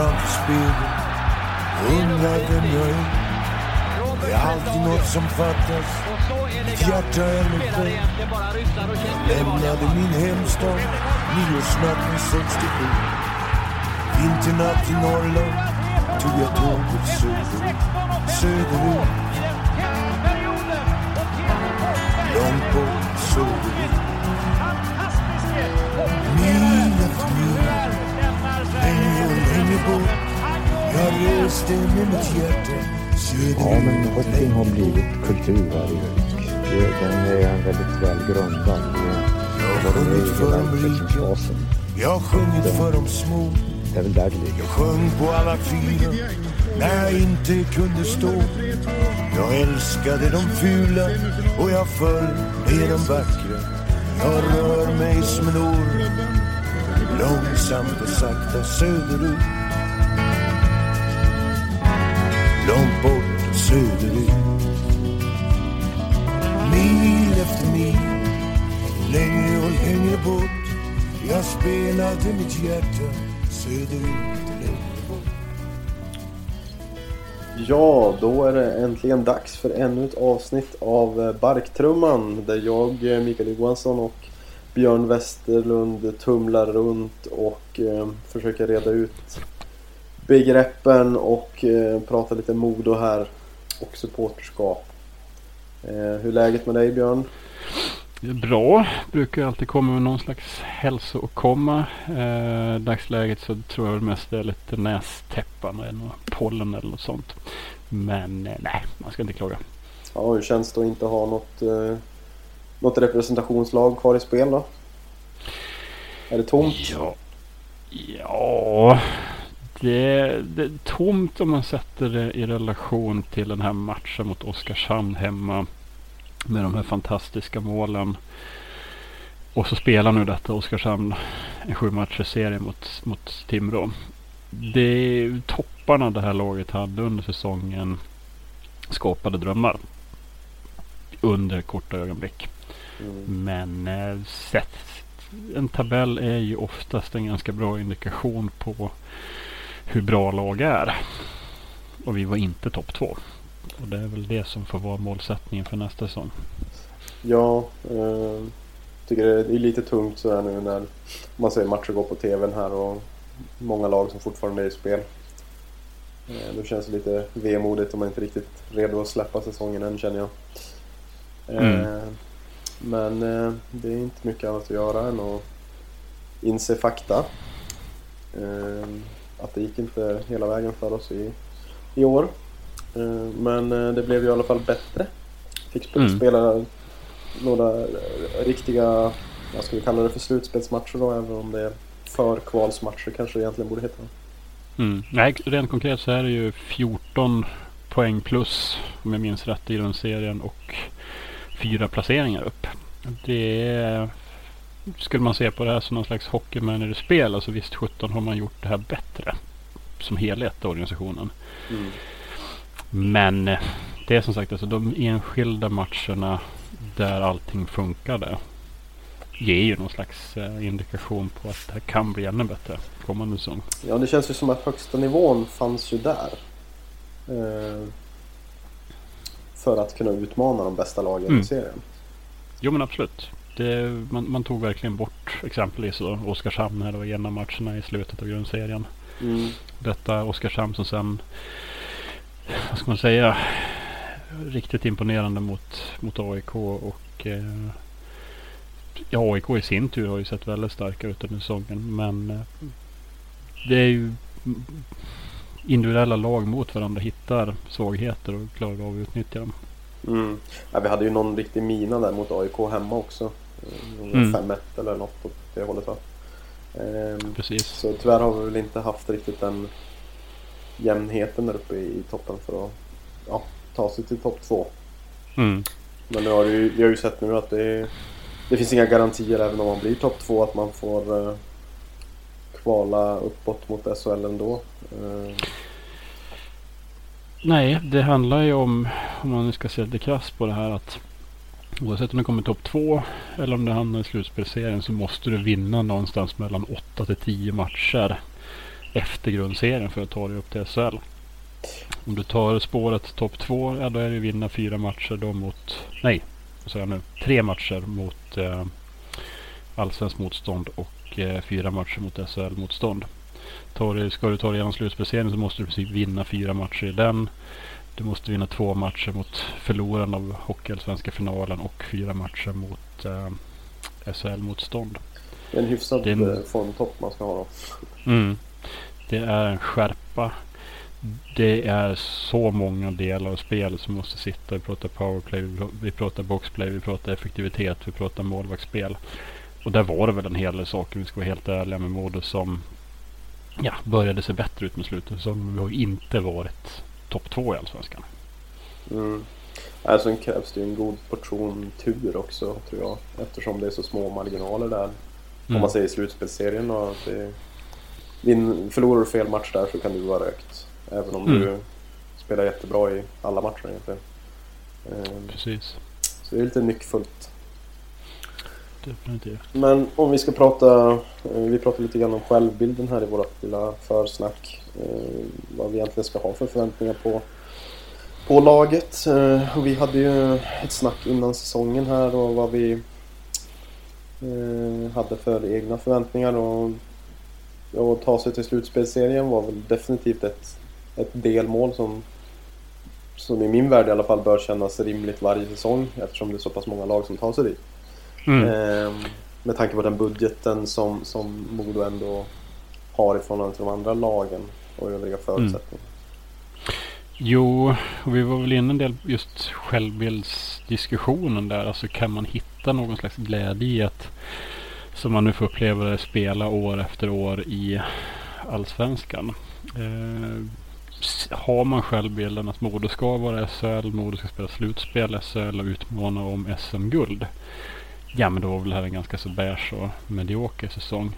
framför spegeln undrar vem jag är. Det är alltid något som fattas, mitt hjärta eller två. Jag lämnade min hemstad nyårsnatten 67. Vinternatt i Norrland tog jag tåget söderut, söderut. Långt bort söderut. Jag reste med mitt hjärta Ja, men hockeyn har blivit kultur här i. Det- Den är väldigt väl grundad. Det Jag har sjungit för de rika, jag har sjungit för de små. Det är väl där det ligger. Jag sjöng på alla fyra när jag inte kunde stå. Jag älskade de fula och jag föll med de vackra. Jag rör mig som en orm, långsamt och sakta söderut. Söderut. Mil efter mil, längre och längre bort. Jag spelade mitt hjärta söderut längre bort. Ja, då är det äntligen dags för ännu ett avsnitt av eh, Barktrumman där jag, eh, Mikael Johansson och Björn Westerlund tumlar runt och eh, försöker reda ut begreppen och eh, prata lite Modo här och supporterskap. Eh, hur är läget med dig Björn? Det bra. Brukar alltid komma med någon slags hälsokomma. Eh, dagsläget så tror jag väl mest det är lite nästäppan något pollen eller något sånt. Men eh, nej, man ska inte klaga. Ja, hur känns det att inte ha något, eh, något representationslag kvar i spel då? Är det tomt? Ja, ja det, det är tomt om man sätter det i relation till den här matchen mot Oskarshamn hemma. Med de här fantastiska målen. Och så spelar nu detta Oskarshamn en sju serie mot, mot Timrå. Det är topparna det här laget hade under säsongen skapade drömmar. Under korta ögonblick. Mm. Men eh, sett, en tabell är ju oftast en ganska bra indikation på hur bra lag är. Och vi var inte topp två. Och det är väl det som får vara målsättningen för nästa säsong. Ja, eh, tycker det är lite tungt så här nu när man ser matcher gå på TVn här och många lag som fortfarande är i spel. Eh, då känns det lite vemodigt om man inte riktigt är redo att släppa säsongen än känner jag. Eh, Mm. Men eh, det är inte mycket annat att göra än att inse fakta. Att det gick inte hela vägen för oss i, i år. Eh, men eh, det blev ju i alla fall bättre. Fick Mm. spela några eh, riktiga, vad ska vi kalla det för, slutspelsmatcher då, även om det är förkvalsmatcher kanske det egentligen borde heta. Mm. Nej, rent konkret så är det ju 14 poäng plus om jag minns rätt i den serien och fyra placeringar upp. Det är, skulle man se på det här som någon slags hockeymanager-spel, alltså visst 17 har man gjort det här bättre som helhet, organisationen. Mm. Men eh, det är som sagt alltså de enskilda matcherna där allting funkade ger ju någon slags eh, indikation på att det här kan bli ännu bättre kommande säsong. Ja, det känns ju som att högsta nivån fanns ju där. Eh, för att kunna utmana de bästa lagen Mm. i serien. Jo men absolut. Det, man, man tog verkligen bort exempelvis då Oskarshamn här då i en av matcherna i slutet av grundserien. Mm. Detta Oskarshamn som sen, vad ska man säga, riktigt imponerande mot, mot AIK och eh, ja, AIK i sin tur har ju sett väldigt starka ut under säsongen. Men eh, det är ju individuella lag mot varandra hittar svagheter och klarar av att utnyttja dem. Mm. Ja, vi hade ju någon riktig mina där mot AIK hemma också. Eh, Mm. 5-1 eller något åt det hållet va? Ehm, Precis. så tyvärr har vi väl inte haft riktigt den jämnheten där uppe i toppen för att ja, ta sig till topp två. Mm. Men nu har ju, vi har ju sett nu att det, det finns inga garantier även om man blir topp två att man får eh, kvala uppåt mot SHL ändå. Eh, Nej, det handlar ju om, om man nu ska se lite krasst på det här att oavsett om du kommer topp två eller om du hamnar i slutspelserien så måste du vinna någonstans mellan 8 till 10 matcher efter grundserien för att ta dig upp till SHL. Om du tar spåret topp två, ja då är det vinna fyra matcher då mot, nej, vad säger jag nu, tre matcher mot eh, allsvensk motstånd och eh, fyra matcher mot SHL-motstånd. ska du ta dig igenom slutspelsserien så måste du i princip vinna fyra matcher i den. Du måste vinna två matcher mot förloraren av Hockeyallsvenska finalen och fyra matcher mot eh, SHL-motstånd. En hyfsad det är en... formtopp man ska ha då. Mm. Det är en skärpa. Det är så många delar av spelet som måste sitta. Vi pratar powerplay, vi pratar boxplay, vi pratar effektivitet, vi pratar målvaktsspel. Och där var det väl en hel del saker, vi ska vara helt ärliga med Modo, som ja, började se bättre ut med slutet. Som vi har inte varit topp två i Allsvenskan. Mm. Alltså krävs det ju en god portion tur också tror jag. Eftersom det är så små marginaler där. Mm. Om man säger slutspelsserien och att det Vin, förlorar du fel match där så kan du vara rökt. Även om mm. du spelar jättebra i alla matcher egentligen. Ehm, Precis. Så det är lite nyckfullt. Definitivt. Men om vi ska prata, eh, vi pratar lite grann om självbilden här i vårt lilla försnack. Eh, vad vi egentligen ska ha för förväntningar på, på laget. Eh, vi hade ju ett snack innan säsongen här och vad vi hade för egna förväntningar. Och att ta sig till slutspelsserien var väl definitivt ett, ett delmål som, som i min värld i alla fall bör kännas rimligt varje säsong eftersom det är så pass många lag som tar sig dit. Mm. Eh, med tanke på den budgeten som, som Modo ändå har i förhållande till de andra lagen och övriga mm. förutsättningar. Mm. Jo, och vi var väl inne en del just självbildsdiskussionen där. Alltså kan man hitta någon slags glädje i att som man nu får uppleva det spela år efter år i Allsvenskan. Eh, har man självbilden att Modo ska vara SHL, Modo ska spela slutspel SHL och utmana om SM-guld. Ja men då var väl det här en ganska så beige och medioker säsong.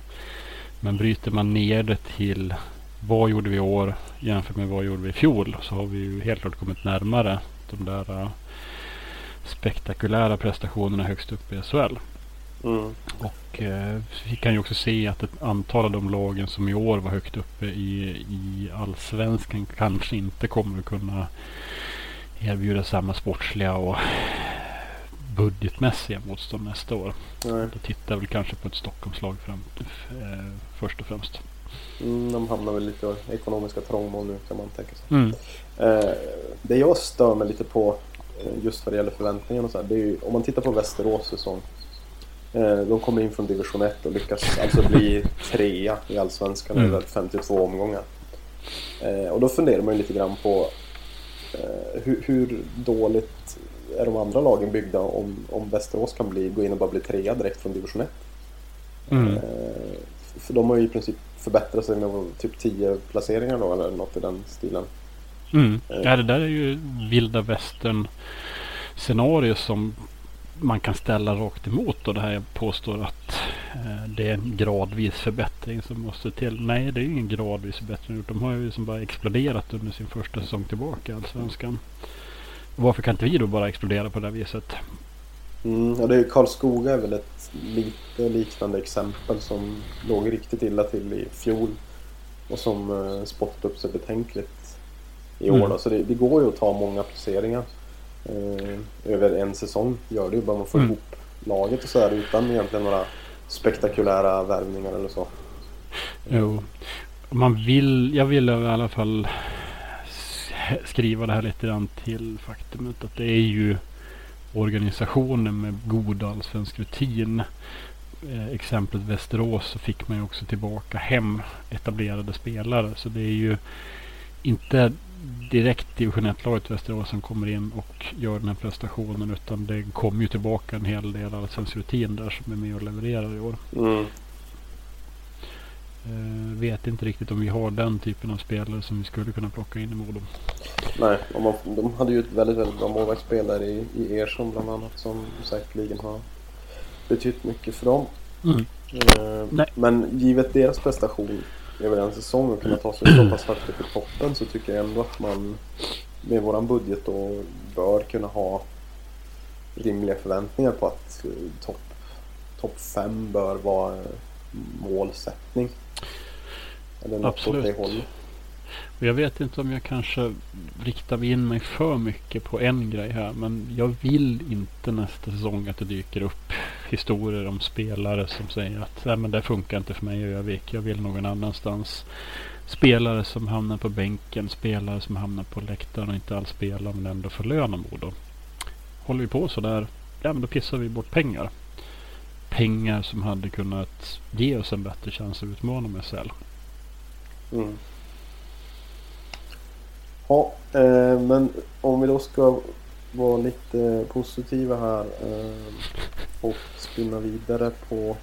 Men bryter man ner det till vad gjorde vi i år jämfört med vad gjorde vi i fjol så har vi ju helt klart kommit närmare de där uh, spektakulära prestationerna högst upp i SHL. Mm. Och eh, vi kan ju också se att ett antal av de lagen som i år var högt uppe i, i allsvenskan kanske inte kommer att kunna erbjuda samma sportsliga och budgetmässiga motstånd nästa år. Nej. Då tittar väl kanske på ett Stockholmslag fram, eh, först och främst. Mm, de hamnar väl lite i ekonomiska trångmål nu kan man tänka sig. Mm. Eh, det jag stör mig lite på eh, just vad det gäller förväntningarna och så här, det är ju, om man tittar på Västerås säsong Eh, de kommer in från division 1 och lyckas alltså bli trea i Allsvenskan mm. över 52 omgångar. Eh, och då funderar man ju lite grann på eh, hur, hur, dåligt är de andra lagen byggda om, om Västerås kan bli, gå in och bara bli trea direkt från division 1. Mm. För de har ju i princip förbättrat sig med typ 10 placeringar då eller något i den stilen. Mm. Ja det där är ju vilda västern scenario som man kan ställa rakt emot och det här jag påstår att eh, det är en gradvis förbättring som måste till. Nej, det är ingen gradvis förbättring. De har ju som bara exploderat under sin första säsong tillbaka i Allsvenskan. Varför kan inte vi då bara explodera på det här viset? Mm, ja, det är Karlskoga är väl ett lite liknande exempel som låg riktigt illa till i fjol och som eh, spottat upp sig betänkligt i år. Mm. Så det, det, går ju att ta många placeringar eh, över en säsong. Gör det ju bara man får mm. ihop laget och så här utan egentligen några spektakulära värvningar eller så. Jo, man vill, jag vill i alla fall skriva det här lite grann till faktumet att det är ju organisationer med god allsvensk rutin. Eh, exemplet Västerås så fick man ju också tillbaka hem etablerade spelare. Så det är ju inte direkt division 1-laget Västerås som kommer in och gör den här prestationen. Utan det kommer ju tillbaka en hel del allsvensk rutin där som är med och levererar i år. Mm. Uh, vet inte riktigt om vi har den typen av spelare som vi skulle kunna plocka in i Modo. Nej, man, de hade ju ett väldigt, väldigt bra målvaktsspelare i, i Ersson bland annat som säkerligen har betytt mycket för dem. Mm. Uh, men givet deras prestation över en säsong och kunna ta sig så pass högt upp i toppen så tycker jag ändå att man med våran budget då bör kunna ha rimliga förväntningar på att eh, topp top 5 bör vara målsättning. Eller något Absolut. åt det. Och jag vet inte om jag kanske riktar in mig för mycket på en grej här. Men jag vill inte nästa säsong att det dyker upp historier om spelare som säger att Nej, men det funkar inte för mig i Övik. Jag vill någon annanstans. Spelare som hamnar på bänken. Spelare som hamnar på läktaren och inte alls spelar men ändå får lön Modo. Håller vi på sådär. Ja men då pissar vi bort pengar. Pengar som hade kunnat ge oss en bättre chans att utmana med SL. Mm. Ja, eh, men om vi då ska vara lite positiva här eh, och spinna vidare på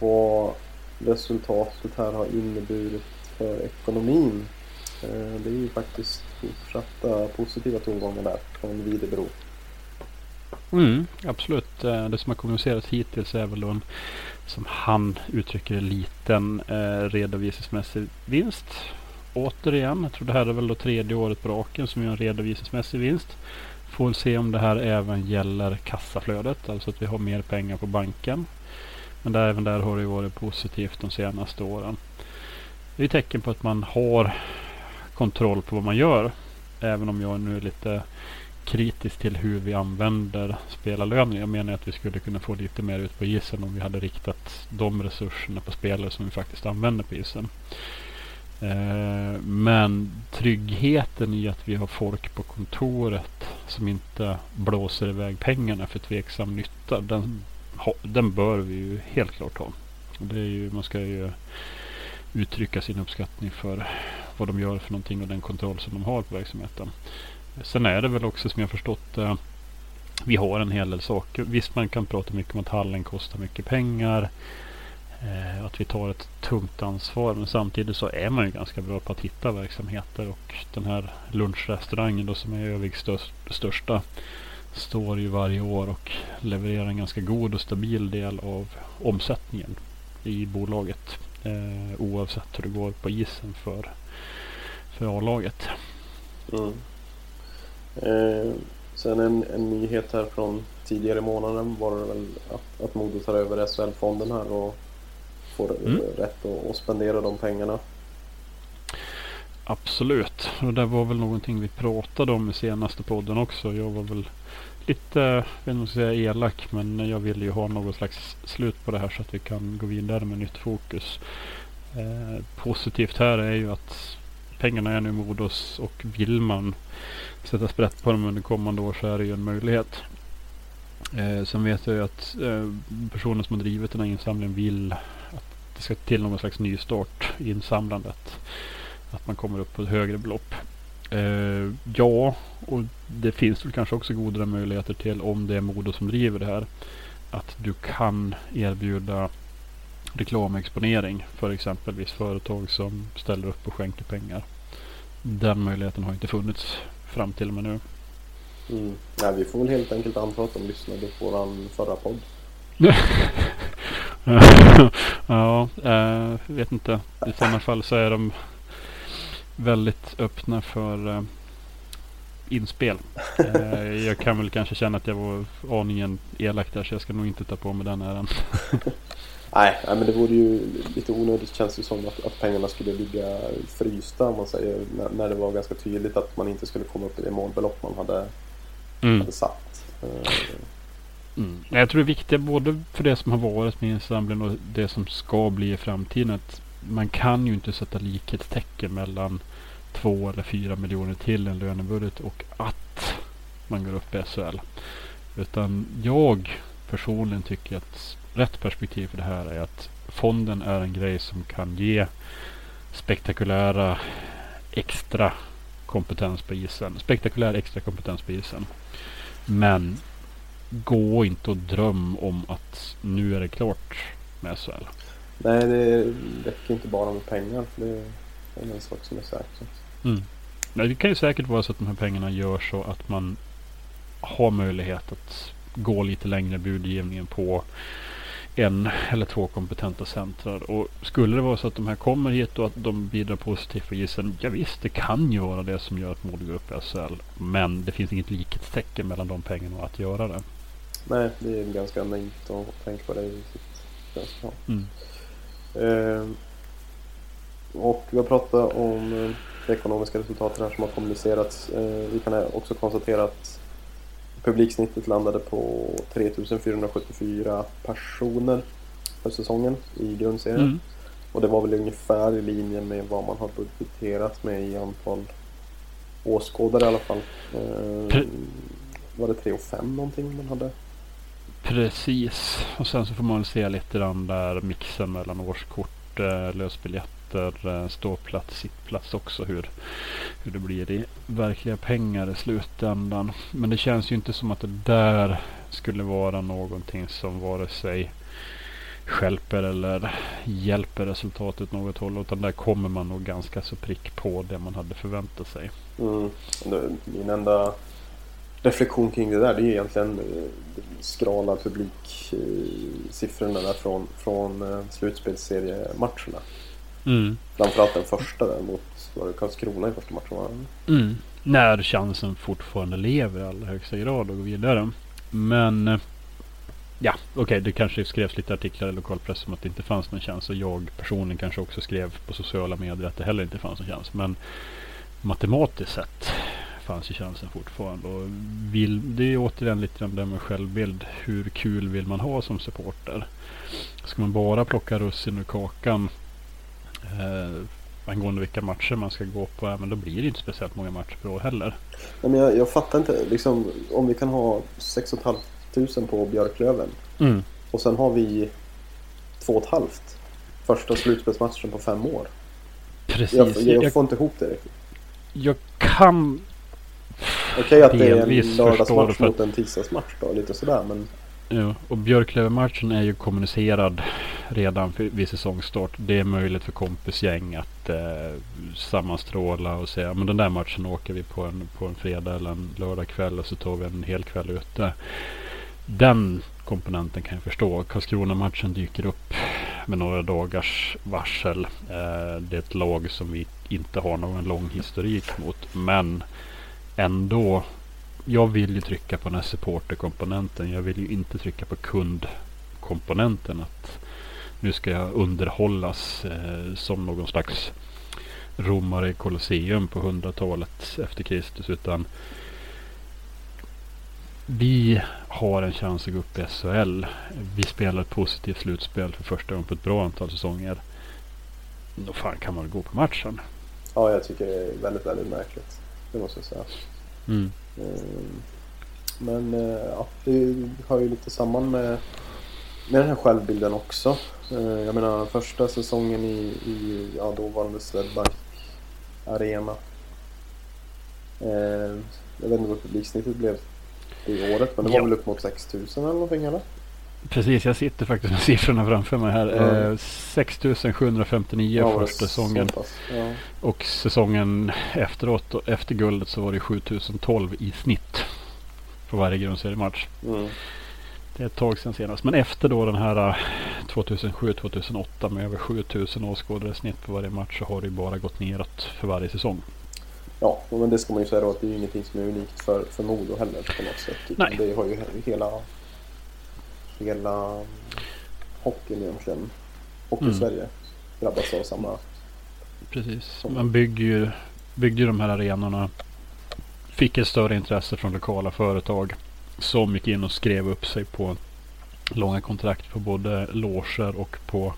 vad resultatet här har inneburit för ekonomin. Eh, det är ju faktiskt fortsatta positiva tongångar där från Videbro. Mm, absolut. Eh, Det som har kommunicerats hittills är väl då en, som han uttrycker det, liten eh, redovisningsmässig vinst. Återigen, jag tror det här är väl då tredje året på raken som vi har en redovisningsmässig vinst. Får se om det här även gäller kassaflödet, alltså att vi har mer pengar på banken. Men där, även där har det ju varit positivt de senaste åren. Det är tecken på att man har kontroll på vad man gör. Även om jag nu är lite kritisk till hur vi använder spelarlöner. Jag menar att vi skulle kunna få lite mer ut på isen om vi hade riktat de resurserna på spelare som vi faktiskt använder på isen. Eh, men tryggheten i att vi har folk på kontoret som inte blåser iväg pengarna för tveksam nytta. Den, den bör vi ju helt klart ha. Det är ju, man ska ju uttrycka sin uppskattning för vad de gör för någonting och den kontroll som de har på verksamheten. Sen är det väl också som jag förstått eh, vi har en hel del saker. Visst man kan prata mycket om att hallen kostar mycket pengar. Eh, att vi tar ett tungt ansvar. Men samtidigt så är man ju ganska bra på att hitta verksamheter. Och den här lunchrestaurangen då som är Öviks störst, största. Står ju varje år och levererar en ganska god och stabil del av omsättningen i bolaget. Eh, oavsett hur det går på isen för, för A-laget. Mm. Eh, sen en, en nyhet här från tidigare i månaden var det väl att, att Modo tar över SHL-fonden här och får eh, Mm. rätt att, att spendera de pengarna. Absolut. Och det var väl någonting vi pratade om i senaste podden också. Jag var väl lite, jag vet inte om jag ska säga elak, men jag ville ju ha något slags slut på det här så att vi kan gå vidare med nytt fokus. Eh, positivt här är ju att pengarna är nu Modos och vill man sätta sprätt på dem under kommande år så är det ju en möjlighet. Eh, sen vet jag ju att eh, personen som har drivit den här insamlingen vill att det ska till någon slags nystart i insamlandet. Att man kommer upp på ett högre belopp. Eh, ja, och det finns väl kanske också godare möjligheter till om det är Modo som driver det här. Att du kan erbjuda reklamexponering för exempelvis företag som ställer upp och skänker pengar. Den möjligheten har inte funnits fram till och med nu. Mm. Nej, vi får väl helt enkelt anta att de lyssnade på vår förra podd. ja, eh, vet inte. I sådana fall så är de väldigt öppna för eh, inspel. Eh, jag kan väl kanske känna att jag var aningen elak där så jag ska nog inte ta på mig den äran. Nej, nej, men det vore ju lite onödigt känns det som att, att pengarna skulle ligga frysta om man säger. När, när det var ganska tydligt att man inte skulle komma upp i det målbelopp man hade, Mm. hade satt. Eh, Mm. Jag tror det är viktigt både för det som har varit med ensemblen och det som ska bli i framtiden. Att man kan ju inte sätta likhetstecken mellan två eller fyra miljoner till en lönebudget och att man går upp i SHL. Utan jag personligen tycker att rätt perspektiv för det här är att fonden är en grej som kan ge spektakulära extra kompetens på isen. Spektakulär extra kompetens på isen. Men gå inte och dröm om att nu är det klart med SHL. nej, det räcker inte bara med pengar. För det är en sak som är säker. Mm. Nej, Det kan ju säkert vara så att de här pengarna gör så att man har möjlighet att gå lite längre budgivningen på en eller två kompetenta centrar. Och skulle det vara så att de här kommer hit och att de bidrar positivt på isen. Ja visst, det kan ju vara det som gör att Modo går upp i SHL. Men det finns inget likhetstecken mellan de pengarna och att göra det. Nej, det är ganska naivt att tänka på det viset. det som. Mm. Eh, och vi har pratat om eh, det ekonomiska resultaten här som har kommunicerats. Eh, vi kan också konstatera att publiksnittet landade på 3474 personer för säsongen i grundserien. Mm. Och det var väl ungefär i linje med vad man har budgeterat med i antal åskådare i alla fall. Eh, var det 3 och 5 någonting man hade? Precis. Och sen så får man se lite den där mixen mellan årskort, eh, lösbiljetter, efter eh, ståplats, sittplats också. Hur, hur det blir i verkliga pengar i slutändan. Men det känns ju inte som att det där skulle vara någonting som vare sig skälper eller hjälper resultatet något håll. Utan där kommer man nog ganska så prick på det man hade förväntat sig. Mm. Min enda reflektion kring det där det är egentligen eh, skrala publiksiffrorna där från, från eh, slutspelsseriematcherna. Mm. Framförallt den första där mot var det Karlskrona i första matchen. Mm. När chansen fortfarande lever i allra högsta grad att gå vidare. Men eh, Ja, okej, okay, det kanske skrevs lite artiklar i lokalpress om att det inte fanns någon chans. Och jag personligen kanske också skrev på sociala medier att det heller inte fanns någon chans. Men matematiskt sett fanns ju chansen fortfarande. Och vill, det är återigen lite grann det med självbild. Hur kul vill man ha som supporter? Ska man bara plocka russin ur kakan eh, angående vilka matcher man ska gå på, men då blir det inte speciellt många matcher per år heller. Nej, men jag, jag fattar inte, liksom, om vi kan ha 6 500 på Björklöven mm. och sen har vi 2 500 första slutspelsmatchen på fem år. Precis. Jag, jag, jag får inte ihop det riktigt. Jag kan Okej att det är en lördagsmatch mot en tisdagsmatch då, lite sådär men... Ja, och Björklöven-matchen är ju kommunicerad redan vid säsongstart. Det är möjligt för kompisgäng att eh, sammanstråla och säga men den där matchen åker vi på en, på en fredag eller en lördagkväll och så tar vi en hel kväll ute. Den komponenten kan jag förstå. Karlskrona-matchen dyker upp med några dagars varsel. Eh, det är ett lag som vi inte har någon lång historik mot. Men ändå. Jag vill ju trycka på den här supporterkomponenten. Jag vill ju inte trycka på kundkomponenten. Att nu ska jag underhållas eh, som någon slags romare i Colosseum på hundratalet efter Kristus. Utan vi har en chans att gå upp i SHL. Vi spelar ett positivt slutspel för första gången på ett bra antal säsonger. Då fan kan man gå på matchen. Ja, jag tycker det är väldigt, väldigt märkligt. Det måste jag säga. Mm. Ehm, men eh, ja, det hör ju lite samman med, med den här självbilden också. Ehm, jag menar första säsongen i, i ja, dåvarande Swedbank Arena. Ehm, jag vet inte vad publiksnittet blev i året men det var ja. väl upp mot 6000 eller någonting eller? Precis, jag sitter faktiskt med siffrorna framför mig här. Mm. Eh, 6759 ja, första säsongen. Ja. Och säsongen efteråt, efter guldet så var det 7012 i snitt. För varje grundseriematch. Mm. Det är ett tag sedan senast. Men efter då den här 2007-2008 eh, med över 7000 åskådare snitt på varje match så har det bara gått neråt för varje säsong. Ja, men det ska man ju säga då att det är ingenting som är unikt för, för Modo heller på något sätt. Nej. Det har ju hela hela hockeyn egentligen. Hockey-Sverige mm. drabbas av samma... Precis. Man bygger ju byggde de här arenorna. Fick ett större intresse från lokala företag. Som gick in och skrev upp sig på långa kontrakt på både loger och på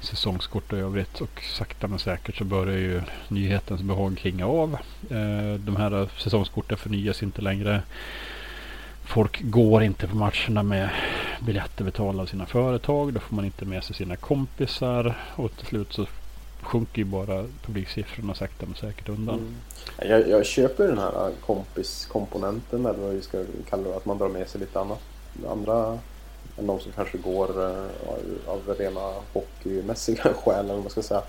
säsongskort och övrigt. Och sakta men säkert så börjar ju nyhetens behag klinga av. Eh, de här säsongskorten förnyas inte längre. Folk går inte på matcherna med biljetter betalda av sina företag. Då får man inte med sig sina kompisar. Och till slut så sjunker ju bara publiksiffrorna sakta men säkert undan. Mm. Jag, jag, köper den här kompiskomponenten eller vad vi ska kalla det. Att man drar med sig lite annat. Andra än de som kanske går uh, av rena hockeymässiga skäl eller vad man ska säga.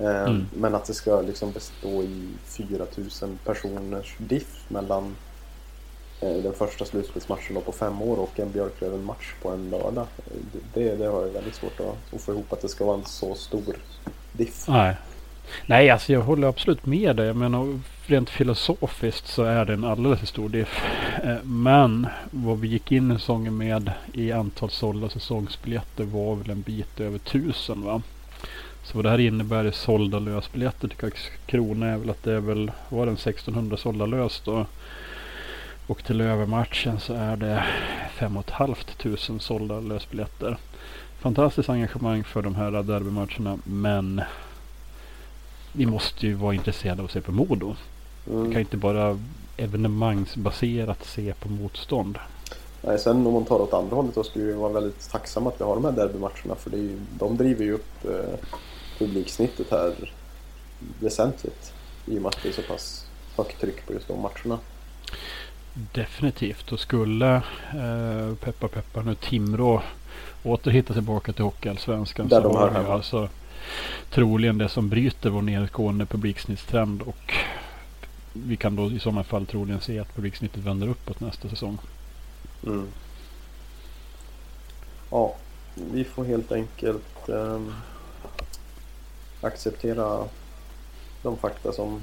Uh, mm. Men att det ska liksom bestå i 4000 personers diff mellan Eh, den första slutspelsmatchen på fem år och en Björklöven-match på en lördag. Det, det har jag väldigt svårt att, att få ihop att det ska vara en så stor diff. Nej. Nej, alltså jag håller absolut med dig. Jag menar, rent filosofiskt så är det en alldeles för stor diff. Eh, men vad vi gick in i säsongen med i antal sålda säsongsbiljetter var väl en bit över tusen va? Så vad det här innebär i sålda lösbiljetter till Krona är väl att det är väl, var det 1600 sålda lös då? Och till övermatchen så är det 5 500 sålda lösbiljetter. Fantastiskt engagemang för de här derbymatcherna men vi måste ju vara intresserade av att se på Modo. Mm. Vi kan inte bara evenemangsbaserat se på motstånd. Nej, sen om man tar åt andra hållet då skulle vi vara väldigt tacksamma att vi har de här derbymatcherna för det är ju, de driver ju upp eh, publiksnittet här väsentligt i och med att det är så pass högt tryck på just de matcherna. Definitivt och skulle eh, peppa peppa nu Timrå åter hitta tillbaka till Hockeyallsvenskan så de har vi alltså troligen det som bryter vår nedgående publiksnittstrend och vi kan då i sådana fall troligen se att publiksnittet vänder uppåt nästa säsong. Mm. Ja, vi får helt enkelt eh, acceptera de fakta som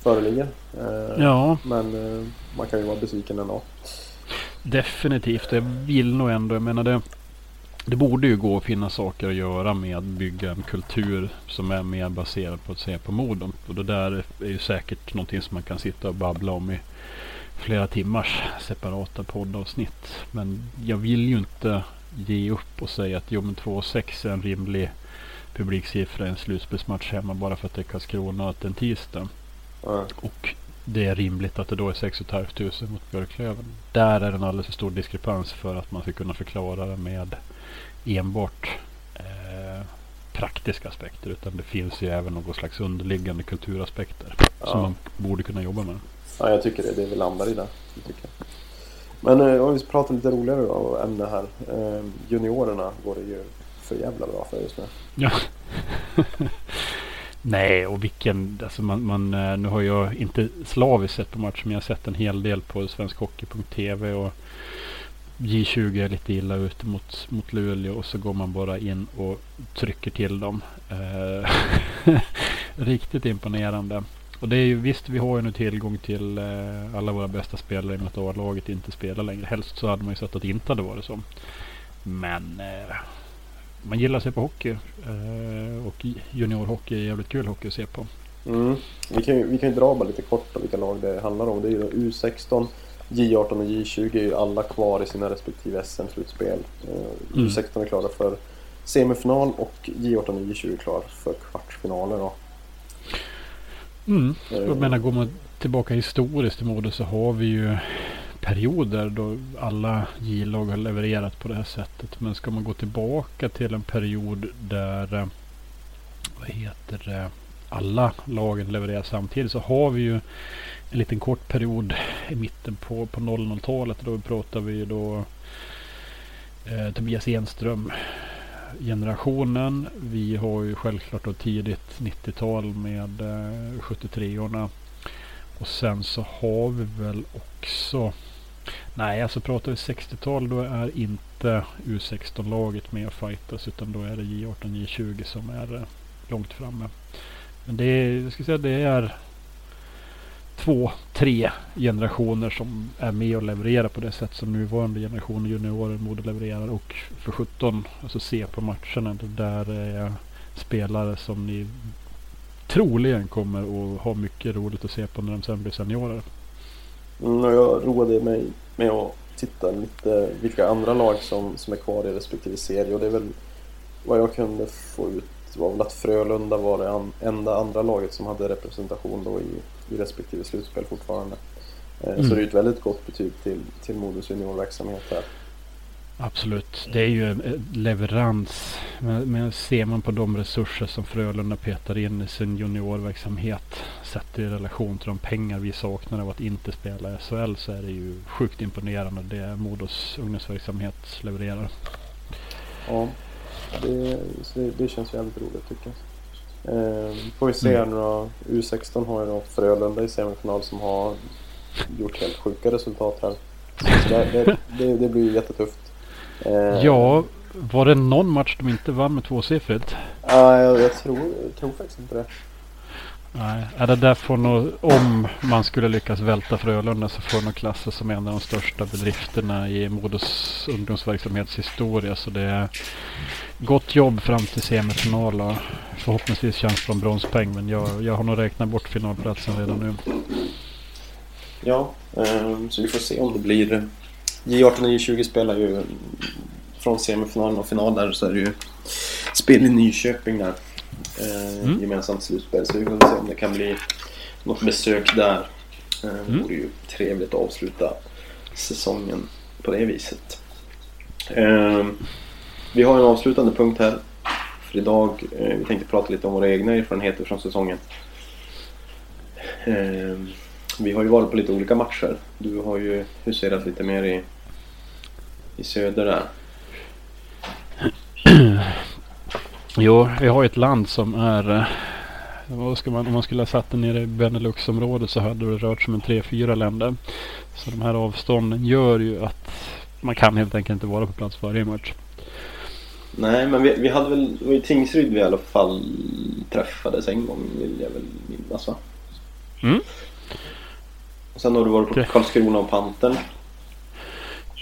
föreligger. Eh, ja. Men eh, man kan ju vara besviken ändå. Definitivt. Jag vill nog ändå. Jag menar det. Det borde ju gå att finna saker att göra med att bygga en kultur som är mer baserad på att se på Modo. Och det där är ju säkert någonting som man kan sitta och babbla om i flera timmars separata poddavsnitt. Men jag vill ju inte ge upp och säga att jo men 2,6 är en rimlig publiksiffra i en slutspelsmatch hemma bara för att det är Karlskrona och att det är en tisdag. Mm. Och det är rimligt att det då är 6 500 mot Björklöven. Där är det en alldeles för stor diskrepans för att man ska kunna förklara det med enbart eh, praktiska aspekter. Utan det finns ju även någon slags underliggande kulturaspekter ja. som man borde kunna jobba med. Ja, jag tycker det. Det är väl landar i det. Tycker Men eh, om vi pratar lite roligare då, ämne här. Eh, juniorerna går det ju för jävla bra för just nu. Ja. Nej, och vilken... Alltså man, man, eh, nu har jag inte slaviskt sett på matchen, men jag har sett en hel del på svenskhockey.tv. Och J20 är lite illa ute mot, mot Luleå och så går man bara in och trycker till dem. Eh, riktigt imponerande. Och det är ju visst, vi har ju nu tillgång till eh, alla våra bästa spelare i och med att A-laget inte spelar längre. Helst så hade man ju sett att det inte hade varit så. Men eh, man gillar att se på hockey. Eh, och juniorhockey är jävligt kul hockey att se på. Mm. Vi, kan ju, vi kan ju dra bara lite kort om vilka lag det handlar om. Det är ju U16, J18 och J20 är ju alla kvar i sina respektive SM-slutspel. Eh, mm. U16 är klara för semifinal och J18 och J20 är klara för kvartsfinaler. Då. Mm. Jag menar, går man tillbaka historiskt i mode så har vi ju perioder då alla J-lag har levererat på det här sättet. Men ska man gå tillbaka till en period där eh, vad heter det, alla lagen levererar samtidigt så har vi ju en liten kort period i mitten på, på 00-talet. Då pratar vi då eh, Tobias Enström generationen. Vi har ju självklart då tidigt 90-tal med eh, 73orna. Och sen så har vi väl också Nej, alltså pratar vi 60-tal då är inte U16-laget med och fightas utan då är det J18, J20 som är eh, långt framme. Men det är, jag ska säga, det är två, tre generationer som är med och levererar på det sätt som nuvarande generationer juniorer borde levererar. Och för 17, alltså se på matcherna, det där är spelare som ni troligen kommer att ha mycket roligt att se på när de sen blir seniorer. Mm, jag roade mig med att titta lite vilka andra lag som, som är kvar i respektive serie och det är väl vad jag kunde få ut var väl att Frölunda var det enda andra laget som hade representation då i, i respektive slutspel fortfarande. Mm. Så det är ett väldigt gott betyg till, till Modos juniorverksamhet här. Absolut, det är ju leverans. Men, men ser man på de resurser som Frölunda petar in i sin juniorverksamhet sett i relation till de pengar vi saknar av att inte spela i SHL så är det ju sjukt imponerande det Modos ungdomsverksamhet levererar. Ja, det, det, det känns jävligt roligt tycker jag. Eh, får vi se mm. nu då. U16 har ju då Frölunda i semifinal som har gjort helt sjuka resultat här. Det, det, det, blir ju jättetufft. Eh, ja, var det någon match de inte vann med tvåsiffrigt? Ja, jag, jag, tror, jag tror faktiskt inte det. Nej, är det där får nog, om man skulle lyckas välta Frölunda så får nog klassas som en av de största bedrifterna i Modos ungdomsverksamhetshistoria. Så det är gott jobb fram till semifinal och förhoppningsvis chans på en bronspeng. Men jag, jag har nog räknat bort finalplatsen redan nu. Ja, eh, så vi får se om det blir... Eh, J18 och J20 spelar ju från semifinalen och final där så är det ju spel i Nyköping där. Eh, Mm. Gemensamt slutspel. Så vi får se om det kan bli något besök där. Eh, Det Mm. vore ju trevligt att avsluta säsongen på det viset. Eh, vi har en avslutande punkt här för idag. Eh, vi tänkte prata lite om våra egna erfarenheter från säsongen. Eh, vi har ju varit på lite olika matcher. Du har ju huserat lite mer i, i söder där. Jo, vi har ju ett land som är... eh, man, om man skulle ha satt det nere i Beneluxområdet så hade det rört sig om en tre, fyra länder. Så de här avstånden gör ju att man kan helt enkelt inte vara på plats varje match. Nej, men vi, vi hade väl, det var i Tingsryd vi i alla fall träffades en gång vill jag väl minnas va? Mm. Sen har du varit på Karlskrona och Pantern.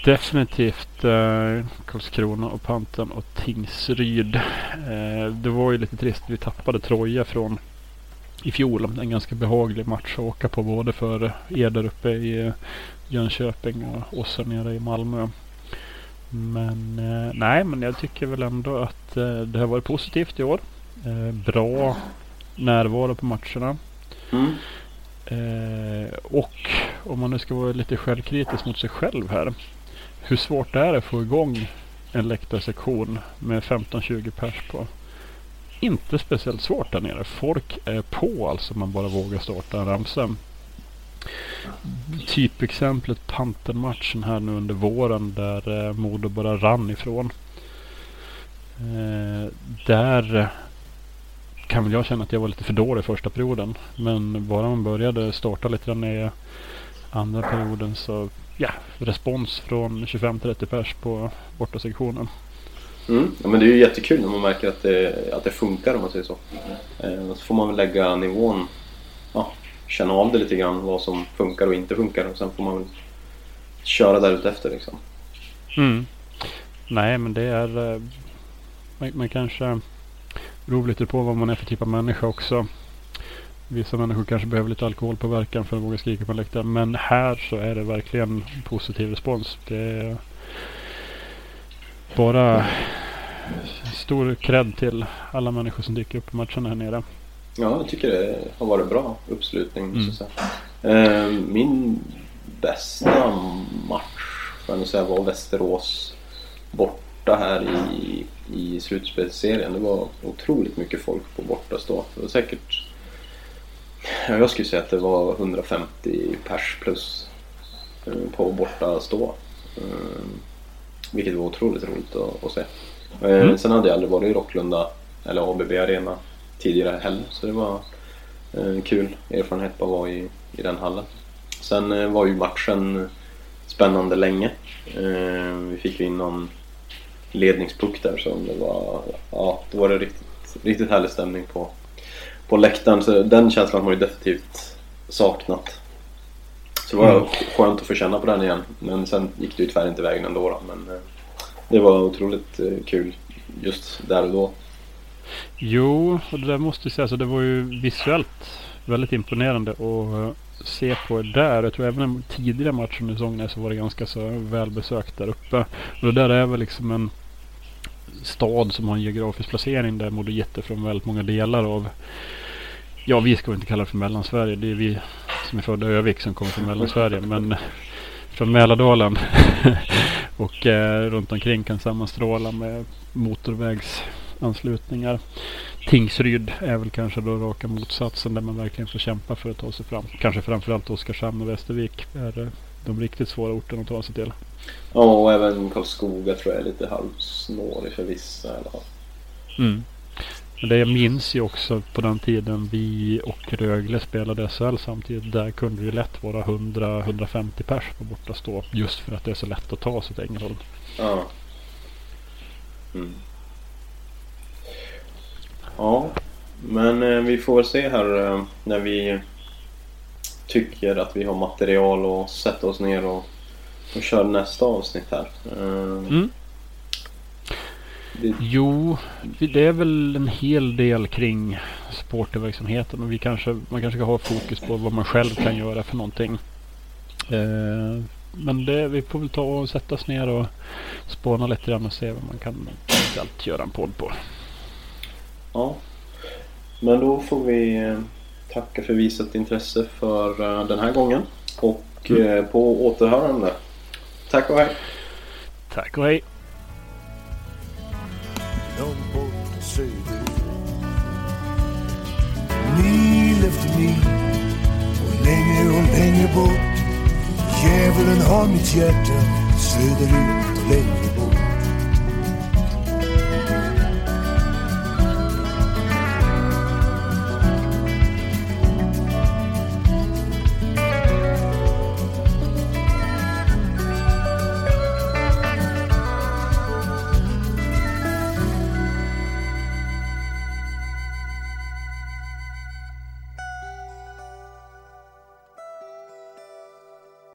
Definitivt eh, Karlskrona och Panten och Tingsryd. Eh, det var ju lite trist. Vi tappade Troja från i fjol. En ganska behaglig match att åka på både för er där uppe i eh, Jönköping och oss här nere i Malmö. Men eh, nej, men jag tycker väl ändå att eh, det har varit positivt i år. Eh, bra närvaro på matcherna. Mm. Eh, och om man nu ska vara lite självkritisk mot sig själv här. Hur svårt är det att få igång en läktarsektion med 15-20 pers på? Inte speciellt svårt där nere. Folk är på alltså man bara vågar starta en ramsa. Typexemplet Panten-matchen här nu under våren där eh, Modo bara rann ifrån. Eh, där kan väl jag känna att jag var lite för dålig första perioden. Men bara man började starta lite grann i andra perioden så ja, respons från 25-30 pers på borta sektionen. Mm. Ja, men det är ju jättekul när man märker att det, att det funkar om man säger så. Eh, så får man väl lägga nivån, ja, känna av det lite grann vad som funkar och inte funkar och sen får man väl köra där ute efter liksom. Mm. Nej, men det är... eh, Man, man kanske beror lite på vad man är för typ av människa också. Vissa människor kanske behöver lite alkoholpåverkan för att våga skrika på läktaren. Men här så är det verkligen positiv respons. Det är bara stor cred till alla människor som dyker upp på matcherna här nere. Ja, jag tycker det har varit bra uppslutning. Mm. Så. Eh, Min bästa match får jag nog säga var Västerås borta här i, i slutspelsserien. Det var otroligt mycket folk på bortastå. Det var säkert... Ja, jag skulle säga att det var 150 pers plus eh, på bortastå. Eh, Vilket var otroligt roligt att, att se. Eh, Mm. Sen hade jag aldrig varit i Rocklunda eller ABB Arena tidigare heller. Så det var en kul erfarenhet att vara i, i den hallen. Sen var ju matchen spännande länge. Vi fick ju in någon ledningspuck där så det var, ja, då var det riktigt, riktigt härlig stämning på, på läktaren. Så den känslan har man ju definitivt saknat. Så det var Mm. skönt att få känna på den igen. Men sen gick det ju tyvärr inte vägen ändå då. Men eh, det var otroligt eh, kul just där och då. Jo, och det där måste jag säga, alltså det var ju visuellt väldigt imponerande att eh, se på där. Jag tror även den tidigare matchen under säsongen så var det ganska så välbesökt där uppe. Och det där är väl liksom en stad som har en geografisk placering där Modo Jätte från väldigt många delar av Ja, vi ska väl inte kalla det för Mellansverige. Det är vi som är födda i Övik som kommer från Mellansverige. Men från Mälardalen och eh, runt omkring kan sammanstråla med motorvägsanslutningar. Tingsryd är väl kanske då raka motsatsen där man verkligen får kämpa för att ta sig fram. Kanske framförallt Oskarshamn och Västervik är eh, de riktigt svåra orterna att ta sig till. Ja, och även Karlskoga tror jag är lite halvsnårig för vissa i alla fall. Mm. Men det jag minns ju också på den tiden vi och Rögle spelade SHL samtidigt. Där kunde det ju lätt vara 100-150 pers på borta stå. Just för att det är så lätt att ta sig till Ängelholm. Ja. Mm. Ja, men eh, vi får väl se här eh, när vi tycker att vi har material att sätta oss ner och, och köra nästa avsnitt här. Eh, Mm. Det, Jo, det är väl en hel del kring supporterverksamheten och vi kanske, man kanske ska ha fokus på vad man själv kan göra för någonting. Eh, men det, vi får väl ta och sätta oss ner och spåna lite grann och se vad man kan eventuellt göra en podd på. ja. Men då får vi eh, tacka för visat intresse för eh, den här gången. Och Mm. eh, på återhörande. Tack och hej. Tack och hej! långt bort söderut. Mil efter mil och längre och längre bort. Djävulen har mitt hjärta söderut och längre bort.